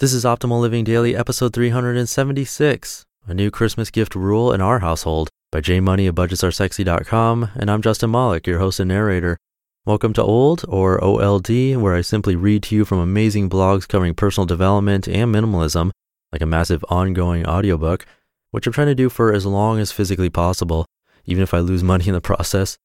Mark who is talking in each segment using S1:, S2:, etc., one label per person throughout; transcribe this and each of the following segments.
S1: This is Optimal Living Daily, episode 376 A New Christmas Gift Rule in Our Household by J Money of BudgetsAreSexy.com. And I'm Justin Malik, your host and narrator. Welcome to Old, or OLD, where I simply read to you from amazing blogs covering personal development and minimalism, like a massive ongoing audiobook, which I'm trying to do for as long as physically possible, even if I lose money in the process.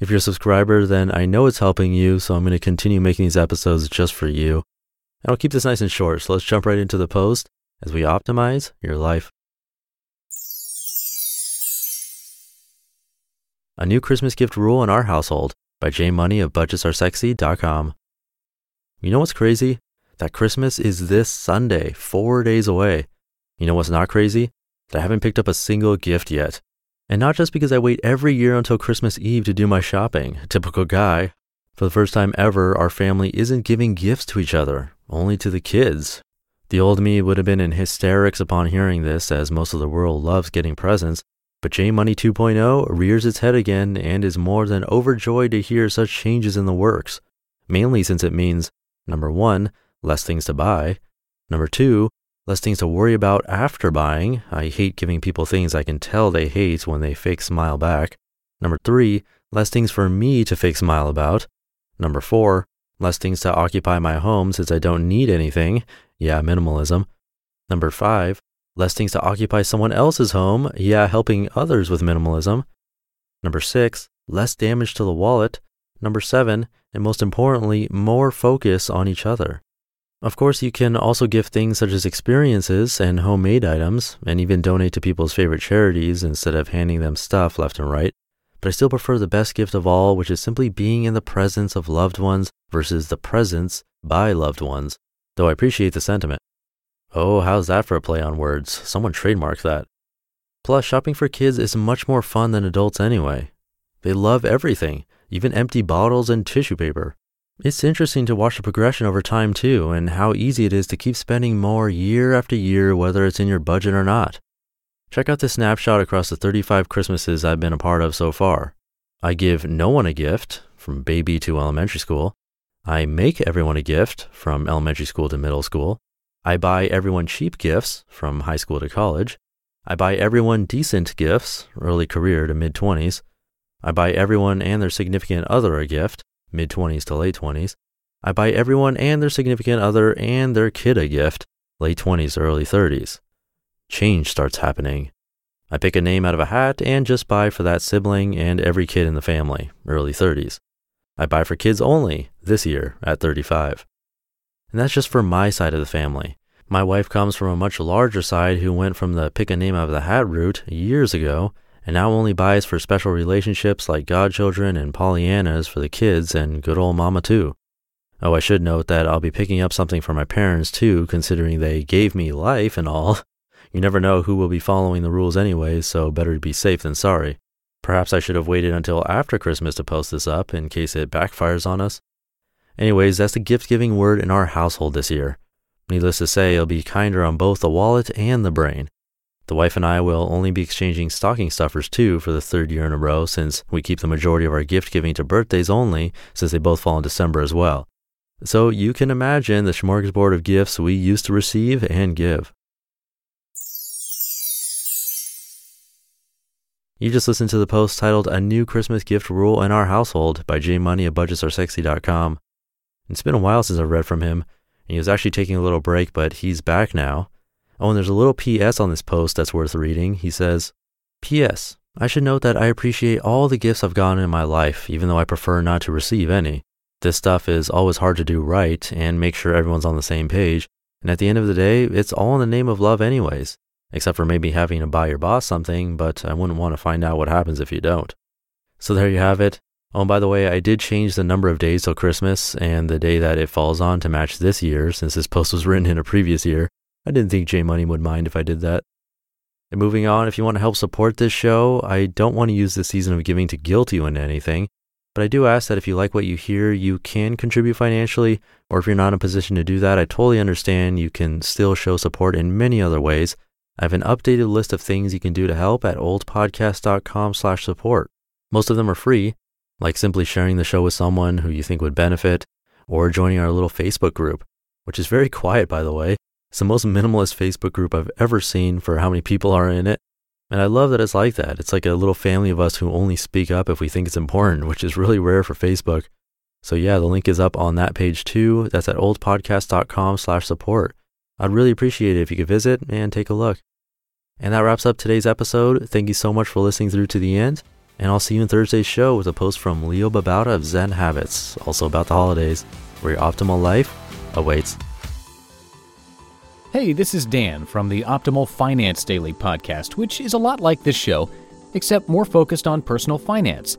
S1: If you're a subscriber, then I know it's helping you, so I'm going to continue making these episodes just for you. And I'll keep this nice and short, so let's jump right into the post as we optimize your life. A New Christmas Gift Rule in Our Household by J Money of BudgetsAreSexy.com. You know what's crazy? That Christmas is this Sunday, four days away. You know what's not crazy? That I haven't picked up a single gift yet. And not just because I wait every year until Christmas Eve to do my shopping, typical guy. For the first time ever, our family isn't giving gifts to each other, only to the kids. The old me would have been in hysterics upon hearing this, as most of the world loves getting presents. But J Money 2.0 rears its head again and is more than overjoyed to hear such changes in the works, mainly since it means number one, less things to buy, number two, less things to worry about after buying. I hate giving people things I can tell they hate when they fake smile back. Number three, less things for me to fake smile about. Number four, less things to occupy my home since I don't need anything. Yeah, minimalism. Number five, less things to occupy someone else's home. Yeah, helping others with minimalism. Number six, less damage to the wallet. Number seven, and most importantly, more focus on each other. Of course, you can also give things such as experiences and homemade items, and even donate to people's favorite charities instead of handing them stuff left and right but I still prefer the best gift of all, which is simply being in the presence of loved ones versus the presence by loved ones, though I appreciate the sentiment. Oh, how's that for a play on words? Someone trademarked that. Plus, shopping for kids is much more fun than adults anyway. They love everything, even empty bottles and tissue paper. It's interesting to watch the progression over time too, and how easy it is to keep spending more year after year, whether it's in your budget or not. Check out this snapshot across the 35 Christmases I've been a part of so far. I give no one a gift, from baby to elementary school. I make everyone a gift, from elementary school to middle school. I buy everyone cheap gifts, from high school to college. I buy everyone decent gifts, early career to mid 20s. I buy everyone and their significant other a gift, mid 20s to late 20s. I buy everyone and their significant other and their kid a gift, late 20s early 30s change starts happening. I pick a name out of a hat and just buy for that sibling and every kid in the family, early 30s. I buy for kids only this year at 35. And that's just for my side of the family. My wife comes from a much larger side who went from the pick a name out of the hat route years ago and now only buys for special relationships like godchildren and Pollyannas for the kids and good old mama too. Oh, I should note that I'll be picking up something for my parents too, considering they gave me life and all. You never know who will be following the rules anyway, so better to be safe than sorry. Perhaps I should have waited until after Christmas to post this up in case it backfires on us. Anyways, that's the gift giving word in our household this year. Needless to say, it'll be kinder on both the wallet and the brain. The wife and I will only be exchanging stocking stuffers too for the third year in a row since we keep the majority of our gift giving to birthdays only since they both fall in December as well. So you can imagine the smorgasbord of gifts we used to receive and give. You just listened to the post titled A New Christmas Gift Rule in Our Household by J Money at BudgetsAreSexy.com. It's been a while since I've read from him, and he was actually taking a little break, but he's back now. Oh, and there's a little PS on this post that's worth reading. He says, P.S. I should note that I appreciate all the gifts I've gotten in my life, even though I prefer not to receive any. This stuff is always hard to do right and make sure everyone's on the same page. And at the end of the day, it's all in the name of love, anyways except for maybe having to buy your boss something, but I wouldn't want to find out what happens if you don't. So there you have it. Oh, and by the way, I did change the number of days till Christmas and the day that it falls on to match this year since this post was written in a previous year. I didn't think J Money would mind if I did that. And moving on, if you want to help support this show, I don't want to use this season of giving to guilt you into anything, but I do ask that if you like what you hear, you can contribute financially, or if you're not in a position to do that, I totally understand you can still show support in many other ways. I have an updated list of things you can do to help at oldpodcast.com slash support. Most of them are free, like simply sharing the show with someone who you think would benefit, or joining our little Facebook group, which is very quiet, by the way. It's the most minimalist Facebook group I've ever seen for how many people are in it. And I love that it's like that. It's like a little family of us who only speak up if we think it's important, which is really rare for Facebook. So yeah, the link is up on that page too. That's at oldpodcast.com slash support. I'd really appreciate it if you could visit and take a look. And that wraps up today's episode. Thank you so much for listening through to the end. And I'll see you in Thursday's show with a post from Leo Babauta of Zen Habits, also about the holidays, where your optimal life awaits.
S2: Hey, this is Dan from the Optimal Finance Daily podcast, which is a lot like this show, except more focused on personal finance.